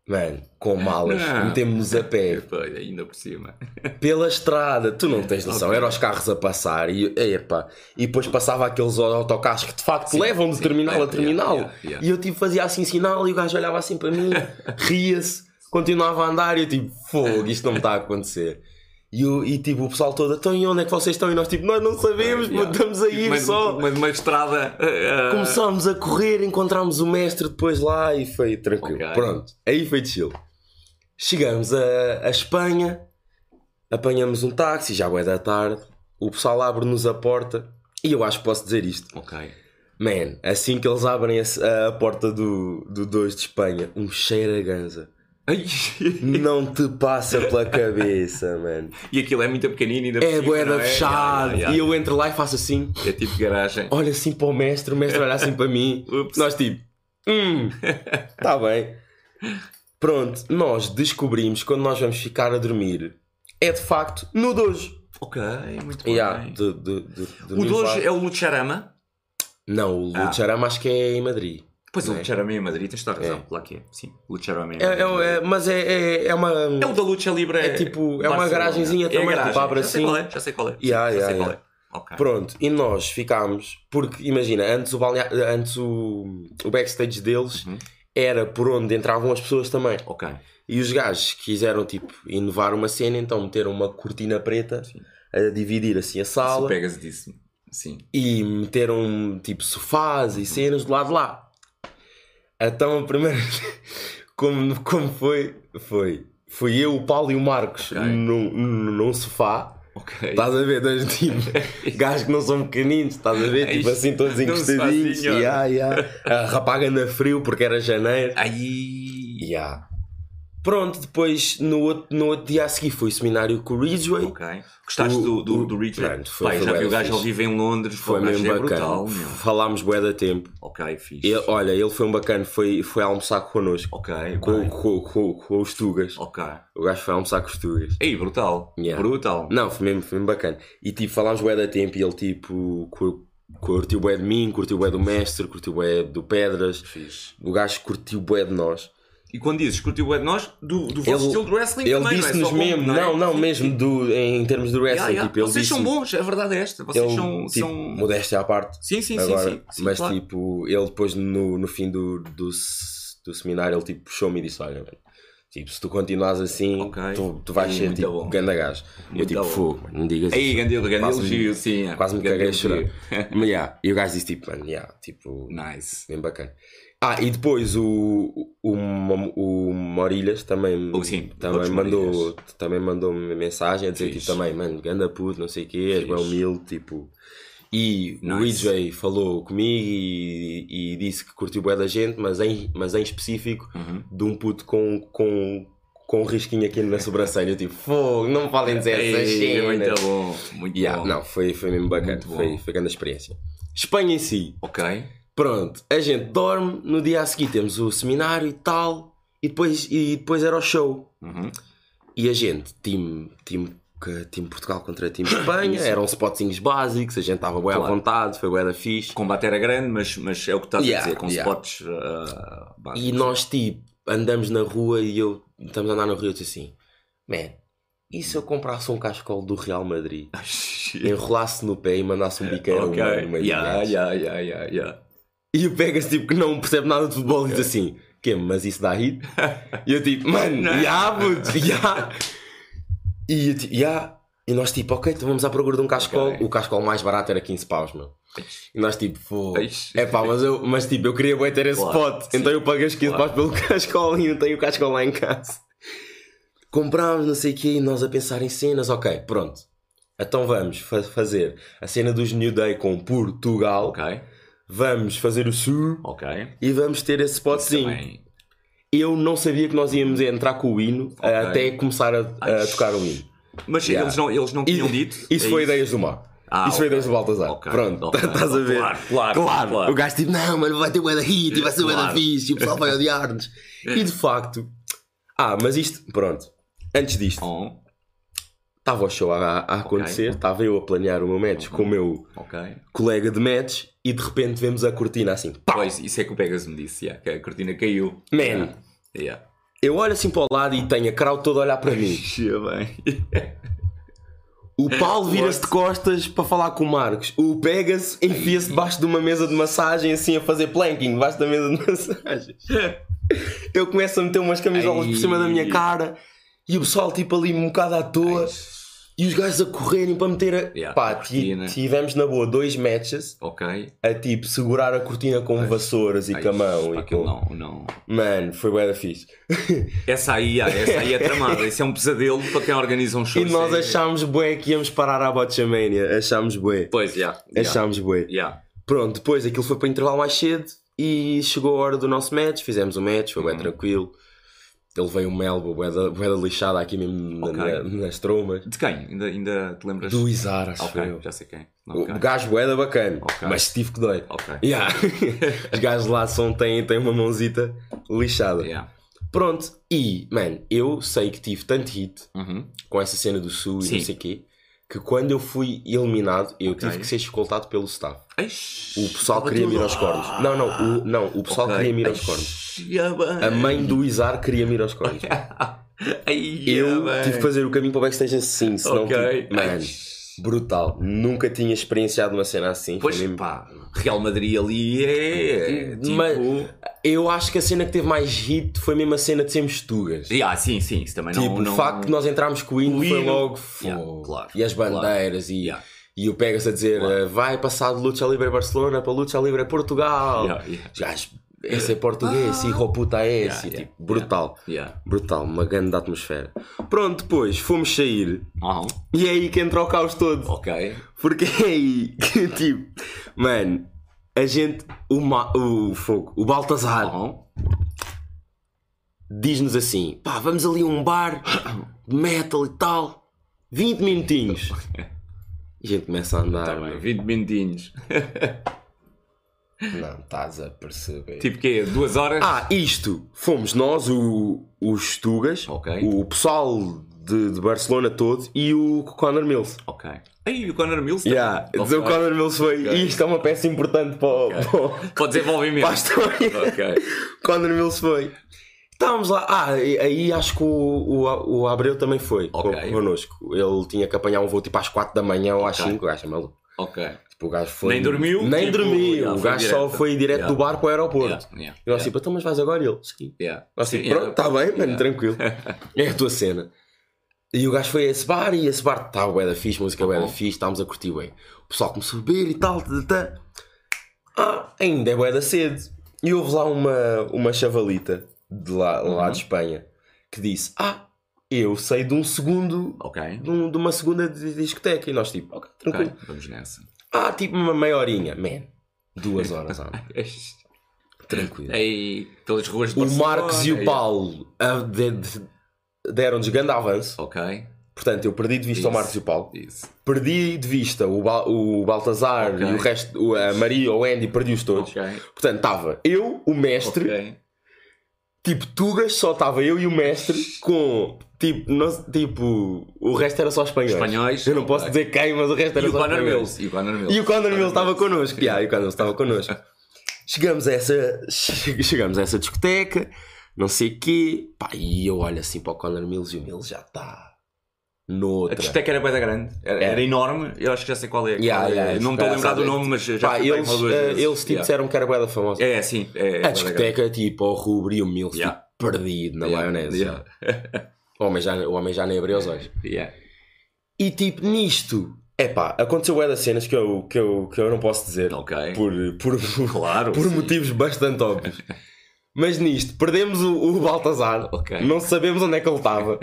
Mano, com malas, Não. metemos-nos a pé Pois, ainda por cima. pela estrada, tu não tens noção, eram os carros a passar e, epá, e depois passava aqueles autocarros que de facto Sim, levam de sim, terminal a terminal. yeah, yeah, yeah. E eu tipo fazia assim sinal e o gajo olhava assim para mim, ria-se, continuava a andar e eu tipo, fogo, isto não me está a acontecer. E, o- e tipo o pessoal todo, então e onde é que vocês estão? E nós tipo, nós não sabemos, Yeah. estamos a ir Mas- só. Mas uma estrada. ah, Começámos a correr, encontramos o mestre depois lá e foi tranquilo. Ok. Pronto, aí foi chill. Chegamos a, a Espanha apanhamos um táxi, já é da tarde, o pessoal abre-nos a porta e eu acho que posso dizer isto. Ok. Man, assim que eles abrem a, a porta do, do 2 de Espanha, um cheiro a ganza. Não te passa pela cabeça, mano. E aquilo é muito pequenino e ainda É boeda ya, ya. E eu entro lá e faço assim, É tipo garagem. olho assim para o mestre, o mestre olha assim para mim. Ups. Nós tipo, hum, tá bem. Pronto, nós descobrimos quando nós vamos ficar a dormir, é de facto no dojo. Ok, muito bem. Yeah, do, do, do, O dojo é o Lucharama? Não, o Ah. Lucharama acho que é em Madrid. Pois o é? Lucharama é em Madrid, tens toda a razão. É. Lá que é. Sim, é em É, é- é- mas é, é, é uma. É o da Lucha Libre. É tipo- é uma garagenzinha É também, garagem. tipo, abre já sei assim. qual é, já sei qual é. Yeah, já yeah, sei qual yeah. é. Ok. Pronto, e nós ficámos, porque imagina, antes o, balnea... antes o... o backstage deles Uhum. era por onde entravam as pessoas também. Ok. E os gajos quiseram tipo inovar uma cena, então meteram uma cortina preta Sim. a dividir assim a Se sala pegas disso. Sim. e meteram tipo sofás e cenas do lado de lá. Então a primeira como, como foi, foi. Fui eu, o Paulo e o Marcos Ok. num, num, sofá. Ok. Estás a ver? Dois tipo, gajos que não são pequeninos, estás a ver? Tipo Ai, assim, todos encostadinhos. Yeah, yeah. A rapaga na frio porque era janeiro. Ai. Yeah. Pronto, depois no outro, no outro dia a seguir foi o seminário com o Ridgeway. Ok. Gostaste O- do, do, do Richard? Pronto, foi- Pai, foi já vi o gajo ao vivo em Londres. Foi gajo mesmo é bacana. brutal. Falámos bué da tempo. Ok, fixe. Ele- olha, ele foi um bacana, foi, foi almoçar connosco. Ok, Com, com, com, com os Tugas. Ok. O gajo foi almoçar com os Tugas. Ei, brutal. Yeah. Brutal. Não, foi mesmo, foi mesmo bacana. E tipo, falámos bué da tempo e ele tipo cur- curtiu bué de mim, curtiu bué do mestre, curtiu bué do Pedras. Fixe. O gajo curtiu bué de nós. E quando dizes curtiu o é de nós, do, do vosso Ele- estilo de wrestling Ele também, não é disse-nos só bom, mesmo, não, é? não, não, mesmo do, em termos de wrestling. Yeah, yeah. Tipo, Vocês são bons, a verdade é esta. Vocês ele, são, tipo, são... modéstia à parte. Sim, sim, agora, sim, sim, sim, mas claro. tipo, ele depois no, no fim do, do, do seminário, ele tipo puxou-me e disse: Olha, tipo, se tu continuares assim, Ok. tu, tu vais Ei, ser tipo bom. ganda gajo. Eu Muito tipo, bom. fogo, não digas Aí, me- elogio, sim. é. Quase me caguei a chorar. Mas, yeah, e o gajo disse tipo, mano, yeah, tipo, Nice. bem bacana. Ah, e depois o, o, o, o Morilhas também, Oh, sim, também mandou Morilhas. também mandou -me mensagem a dizer Fixe. tipo, também, mano, ganda puto, não sei o quê, és bem humilde, tipo. E o Nice. EJ falou comigo e, e disse que curtiu bem da gente, mas em, mas em específico Uhum. de um puto com, com, com um risquinho aqui na sobrancelha. Tipo, fogo, não me podem dizer essas cenas. muito bom, muito Yeah, bom. não, foi, foi mesmo bacana, Muito bom. foi, foi grande experiência. Espanha em si, Ok. Pronto, a gente dorme, no dia a seguir temos o seminário e tal, e depois, e depois era o show. Uhum. E a gente, time, time, que- time Portugal contra time Espanha, eram spotzinhos básicos, a gente estava bem à Claro. vontade, foi bem da fixe. O combate era grande, mas, mas é o que estás Yeah, a dizer, com yeah. spots uh, básicos. E nós, tipo, andamos na rua e eu, estamos a andar na rua e eu disse assim, man, e se eu comprasse um cascol do Real Madrid, shit. enrolasse no pé e mandasse um biqueiro Ok. no meio- Yeah, yeah, yeah, yeah, yeah. E o Pegas, tipo, que não percebe nada de futebol, e diz assim: que Mas isso dá hit? E eu, tipo, mano, já, puto, já. E já. E nós, tipo, ok, então vamos à procura de um cascol. Ok. O cascol mais barato era 15 paus, meu. E nós, tipo, pô. É pá, mas, eu, mas tipo, eu queria bem ter esse Claro, spot. sim. Então eu paguei os 15 Claro. paus pelo cascol e não tenho o cascol lá em casa. Comprámos, não sei o quê, e nós a pensar em cenas. Ok, pronto. Então vamos fa- fazer a cena dos New Day com Portugal. Ok, Vamos fazer o sul ok. e vamos ter esse spotzinho. Também. Eu não sabia que nós íamos entrar com o hino Ok. até começar a, a tocar o hino. Mas Yeah. eles, não, eles não E- tinham dito? Isso É foi ideias do Mar. Ah, isso foi ok. ideias do Baltazar. Ok, Pronto, ok. estás a ver? Claro, claro, claro. O gajo tipo, não, mano, vai ter bué da hit e vai ser bué da Claro. fixe e o pessoal vai odiar-nos. E de facto, ah, mas isto, pronto, antes disto, Oh, estava o show a, a acontecer, estava eu a planear o meu match com o meu colega de match e de repente vemos a cortina assim, pá! Pois, isso é que o Pegas me disse, yeah, que a cortina caiu. Man. Yeah. Yeah. Eu olho assim para o lado e tenho a crowd toda a olhar para mim. Bem. O Paulo vira-se de costas para falar com o Marcos. O Pegas enfia-se debaixo de uma mesa de massagem, assim a fazer planking debaixo da mesa de massagem. Eu começo a meter umas camisolas por cima da minha cara e o pessoal, tipo, ali um bocado à toa. E os gajos a correrem para meter a. Yeah, Pá, a ti- cortina. tivemos na boa dois matches a tipo segurar a cortina com vassouras e Ai, com a mão. pá, E com... não, não. Mano, foi bué da fixe. Essa aí, ah, essa aí é tramada. Isso é um pesadelo para quem organiza um show. E nós é- achámos bué que íamos parar à Botchamania. Achámos bué. Pois, já. já, Achámos bué. já. Pronto, depois aquilo foi para intervalo mais cedo e chegou a hora do nosso match. Fizemos o match, foi bem Uhum. tranquilo. Ele veio um Melbo, bué da, bué da lixada aqui mesmo na- Ok. na- nas trombas. De quem? Ainda, ainda te lembras? Do Izar, acho Ok, eu. já sei quem. O Ok. O gajo bué da bacana, mas tive que dói. Yeah. Os gajos lá são, têm, têm uma mãozita lixada. Yeah. Pronto, e, mano, eu sei que tive tanto hit Uhum. com essa cena do Sul e Sim. não sei o quê, que quando eu fui eliminado, eu Ok. tive que ser escoltado pelo staff. Eish, O pessoal queria me ir tudo- aos cornos. Não, não, o, não, o pessoal Ok. queria me ir aos cornos. A mãe do Izar queria me ir aos cornos. Eu tive que fazer o caminho para o backstage assim, senão, Ok. tipo, brutal. Nunca tinha experienciado uma cena assim. Pois foi mesmo- pá, Real Madrid ali é. Tipo... Mas eu acho que a cena que teve mais hit foi mesmo a cena de sermos tugas. Ah, sim, sim, isso também não. Tipo, não... o facto de nós entrarmos com o hino O foi logo Yeah, claro, E as bandeiras e, Yeah. e o Pegas a dizer Claro. eh, vai passar de Lucha Libre Barcelona para Lucha Libre Portugal. Yeah, yeah. Esse é português, Ah. hijo puta é Yeah, esse. yeah, tipo, brutal. Yeah. Brutal, uma grande atmosfera. Pronto, depois fomos sair Aham. e é aí que entra o caos todo. Ok. Porque é aí que, tipo, mano, a gente, o, Ma- o fogo, o Baltazar Aham. diz-nos assim: pá, vamos ali a um bar de metal e tal, 20 minutinhos. E a gente começa a andar. Tá bem, mano. 20 minutinhos. Não, estás a perceber. Tipo quê? Duas horas? Ah, isto, fomos nós, o, os Tugas, Ok. o pessoal de, de Barcelona todo e o Conor Mills. Ok. Aí o Conor Mills Yeah, também. O Conor Mills foi. Ok. Isto é uma peça importante para, o- para, o- Para o desenvolvimento. para a história. Ok. Conor Mills foi. Estávamos lá. Ah, e- aí acho que o, o, o Abreu também foi Ok. con- connosco. Ele tinha que apanhar um voo tipo às 4 da manhã ou às Ok. 5. O gajo é maluco. Ok. Tipo, o gajo foi. Nem dormiu, Nem tipo, dormiu. yeah, o gajo só foi direto Yeah. do bar para o aeroporto. Yeah, yeah, E nós tipo, então, mas vais agora? E ele. Yeah. Nós Sim, tipo, pronto, está bem, mano, tranquilo. É a tua cena. E o gajo foi a esse bar e esse bar estava bué da fixe, música bué da Uhum. fixe, estávamos a curtir bem. O pessoal começou a beber e tal, tá, tá, tá. Ah, ainda é bué da cedo. E houve lá uma, uma chavalita de lá, lá Uhum. de Espanha que disse, ah, eu sei de um segundo, Ok. de, um- de uma segunda di- discoteca. E nós tipo, ok, tranquilo. Ok. Vamos nessa. Ah, tipo uma meia horinha. Man, duas horas, tranquilo. Pelas ruas de O Marcos e o aí- Paulo de- de- deram-nos grande avanço. Ok. Portanto, eu perdi de vista o Isso. Marcos e o Paulo. Isso. Perdi de vista o, Ba- o Baltazar Ok. e o resto, o- a Maria, o Andy, perdi-os todos. Ok. Portanto, estava eu, o mestre, Ok. tipo Tugas, só estava eu e o mestre com. Tipo, não- tipo, o resto era só espanhóis. Espanhóis, Eu não posso dizer quem, mas o resto era E o só Conor espanhóis. Mills. E o Conor Mills. E o Conor Mills estava connosco. Yeah, e o Conor Mills estava connosco. Chegamos a essa, che- chegamos a essa discoteca, não sei o quê. Pá, e eu olho assim para o Conor Mills e o Mills já está A noutra. discoteca era bem da grande. Era, É. era enorme. Eu acho que já sei qual é. Yeah, Qual é. yeah, não estou a lembrar do nome, mas já Pá, eles, vezes. eles tipo disseram que era da famosa. É, sim. É, a da discoteca, tipo, o Rubri e o Mills, tipo, perdido na maionese. O, homem já, o homem já nem abriu os olhos. Yeah. E tipo, nisto, epá, aconteceu bué das cenas que eu, que, eu, que eu não posso dizer. Ok. Por, por, Claro. por sim. motivos bastante óbvios. Mas nisto, perdemos o, o Baltazar. Ok. Não sabemos onde é que ele estava.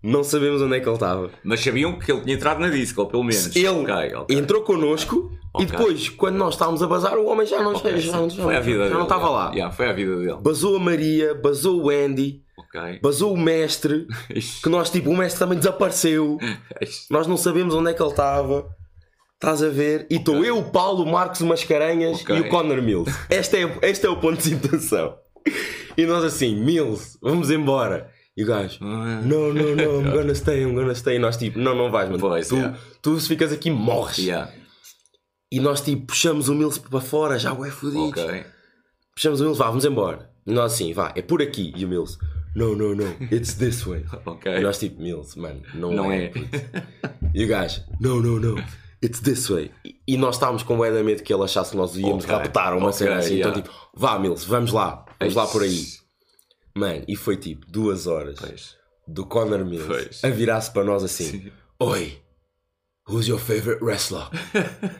Não sabemos onde é que ele estava. Mas sabiam que ele tinha entrado na disco, pelo menos. Ele Ok, ok. entrou connosco e depois, quando nós estávamos a bazar, o homem já não, já, já, Foi a vida já dele. não estava lá. Yeah, foi a vida dele. Basou a Maria, basou o Andy, Ok. basou o mestre, que nós tipo, o mestre também desapareceu. Nós não sabemos onde é que ele estava. Estás a ver? E estou eu, o Paulo, o Marcos, Mascarenhas Ok. e o Conor Mills. Este é, este é o ponto de situação. E nós assim, Mills, vamos embora. E o gajo, não, não, não, I'm gonna stay, I'm gonna stay. E nós tipo, não, não vais, mano. Pois, tu, yeah. tu se ficas aqui morres. Yeah. E nós tipo, puxamos o Mills para fora, já o é fodido. Ok. Puxamos o Mills, vá, vamos embora. E nós assim, vá, é por aqui. E o Mills, no, no, no, it's this way. Ok. E nós tipo, Mills, mano, não, Não é. é. E o gajo, no, no, no, it's this way. E, e nós estávamos com o medo que ele achasse que nós íamos Ok, raptar uma ok, cena assim. yeah. Então tipo, vá Mills, vamos lá, vamos lá por aí. Mano, e foi tipo duas horas Pois. do Conor Mills Pois. a virar-se para nós assim. Sim. Oi, who's your favorite wrestler?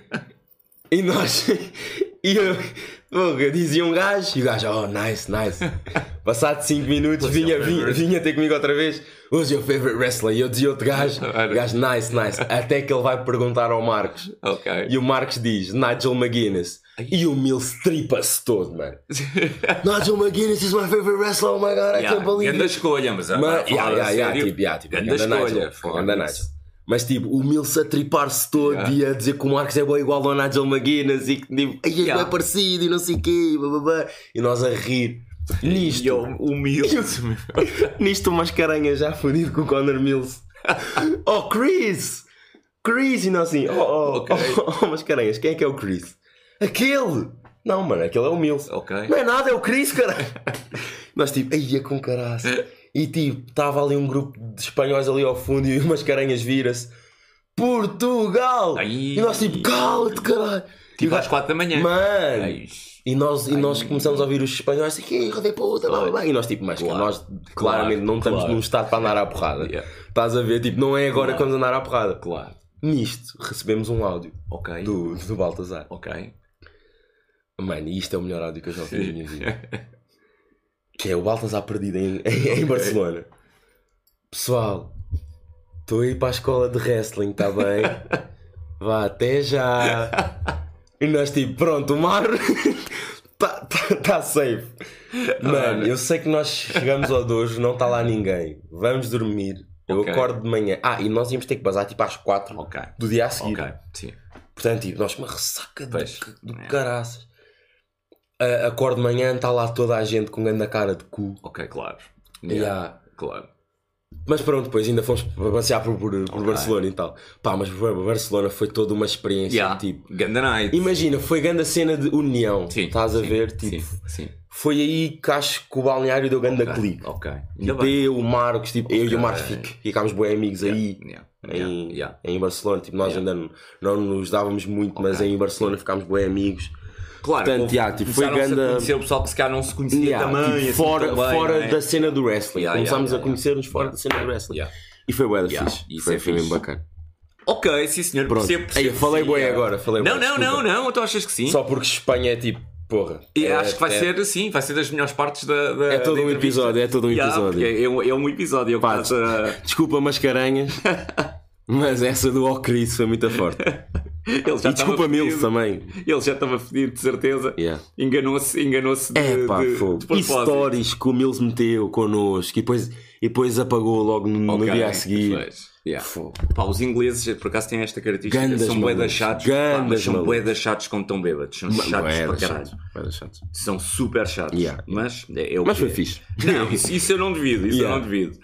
e nós. E eu, dizia um gajo, e o gajo, oh, nice, nice. Passado 5 minutos, vinha, vinha, vinha ter comigo outra vez, who's your favorite wrestler? E eu dizia outro gajo, o gajo, nice, nice. Até que ele vai perguntar ao Marcos. Ok. E o Marcos diz, Nigel McGuinness. E o Mills tripa-se todo, mano. Nigel McGuinness is my favorite wrestler, oh my god, I Yeah, can't believe Grande it. escolha, mas. Mas, agora, yeah, yeah, yeah, tipo, yeah, tipo, grande escolha. Nigel, ganda Nigel. Mas tipo, o Mills a tripar-se todo Yeah. e a dizer que o Marcos é bom igual ao Nigel McGuinness e que tipo, "Ai, é Yeah. bem parecido e não sei o quê, blá, blá, blá." e nós a rir. Nisto, E eu humilde. nisto o Mascarenha já fodido com o Conor Mills. oh, Chris! Chris! E nós assim, oh, oh, Ok. oh, oh, Mascarenhas, quem é que é o Chris? Aquele! Não, mano, aquele é o Mills. Ok. Não é nada, é o Chris, caralho. Nós tipo, ia com caraço. E tipo, estava ali um grupo de espanhóis ali ao fundo e umas caranhas vira-se. Portugal! Ai. E nós tipo, cala-te, caralho! Tipo às gajo, 4 da manhã. Mano! Ai, E nós, e nós Ai. começamos a ouvir os espanhóis assim, que roda puta, blá, blá, blá. E nós tipo, mas Claro. nós claramente Claro, não estamos claro. num estado para andar à porrada. Yeah. Estás a ver? Tipo, não é agora que vamos andar à porrada. Claro. Nisto, recebemos um áudio Ok. do, do Baltazar. Ok. Mano, e isto é o melhor áudio que eu já ouvi na minha vida. que é o Baltazar perdido em, em, em Barcelona. Pessoal, estou a ir para a escola de wrestling, está bem? Vá, até já. E nós tipo, pronto, o mar está tá, tá safe. Mano, eu sei que nós chegamos ao dojo, não está lá ninguém. Vamos dormir. Eu Ok. acordo de manhã. Ah, e nós íamos ter que bazar tipo às 4 Ok. do dia a seguir. Ok. Sim. Portanto, tipo, nós uma ressaca de, Pois. do É. caraças. A- acordo de manhã, está lá toda a gente com grande cara de cu. Ok, claro. Yeah. Claro. Mas pronto, depois ainda fomos passear por, por, por Ok. Barcelona e tal. Pá, mas Barcelona foi toda uma experiência. Yeah. Tipo, Ganda night. imagina, foi grande a cena de união. Sim. Estás a sim, ver? Tipo, Sim. Sim. foi aí que acho que o balneário deu grande Ok. clique. Ok. Tipo, eu, o Marcos, tipo, eu e o Marcos fic- ficámos bem amigos aí. Yeah. Em, Yeah. Yeah. em Barcelona, tipo, nós Yeah. ainda não, não nos dávamos muito, mas em Barcelona ficámos bem amigos. Claro, Portanto, houve- yeah, tipo, foi começaram-se a conhecer o pessoal que se calhar não se conhecia Yeah, também. tipo, assim, fora também, fora é? da cena do wrestling. Yeah, Começámos a conhecer-nos fora da cena do wrestling. E foi bué da Yeah, fixe. isso Foi, é foi bacana. Ok, sim senhor. Pronto. Percebo, percebo, Ei, falei bué é. agora, falei Não, não, desculpa. não, não. Tu achas que sim? Só porque Espanha é tipo, porra. E é, acho que vai é- ser, sim, vai ser das melhores partes da. da É todo da um episódio, é todo um Yeah, episódio. porque É, um, é um episódio. Eu Pá, uh, Desculpa, mascarenhas. mas essa do Ó Cris foi muito forte. ele já E desculpa, Mills também. Ele já estava fedido, de certeza. Yeah. Enganou-se enganou-se de, É pá, de, fogo. de E propósito. stories que o Mills meteu connosco e depois, e depois apagou logo no, no Ok, dia a seguir. pois, yeah. Pá, os ingleses, por acaso, têm esta característica. Gandas são malucos. chatos. pá, mas são da chatos quando estão bêbados. São chatos para caralho. chatos. São super chatos. Yeah. Mas é, é o Mas foi é. fixe. Não, isso, isso eu não devido. Isso Yeah. eu não devido.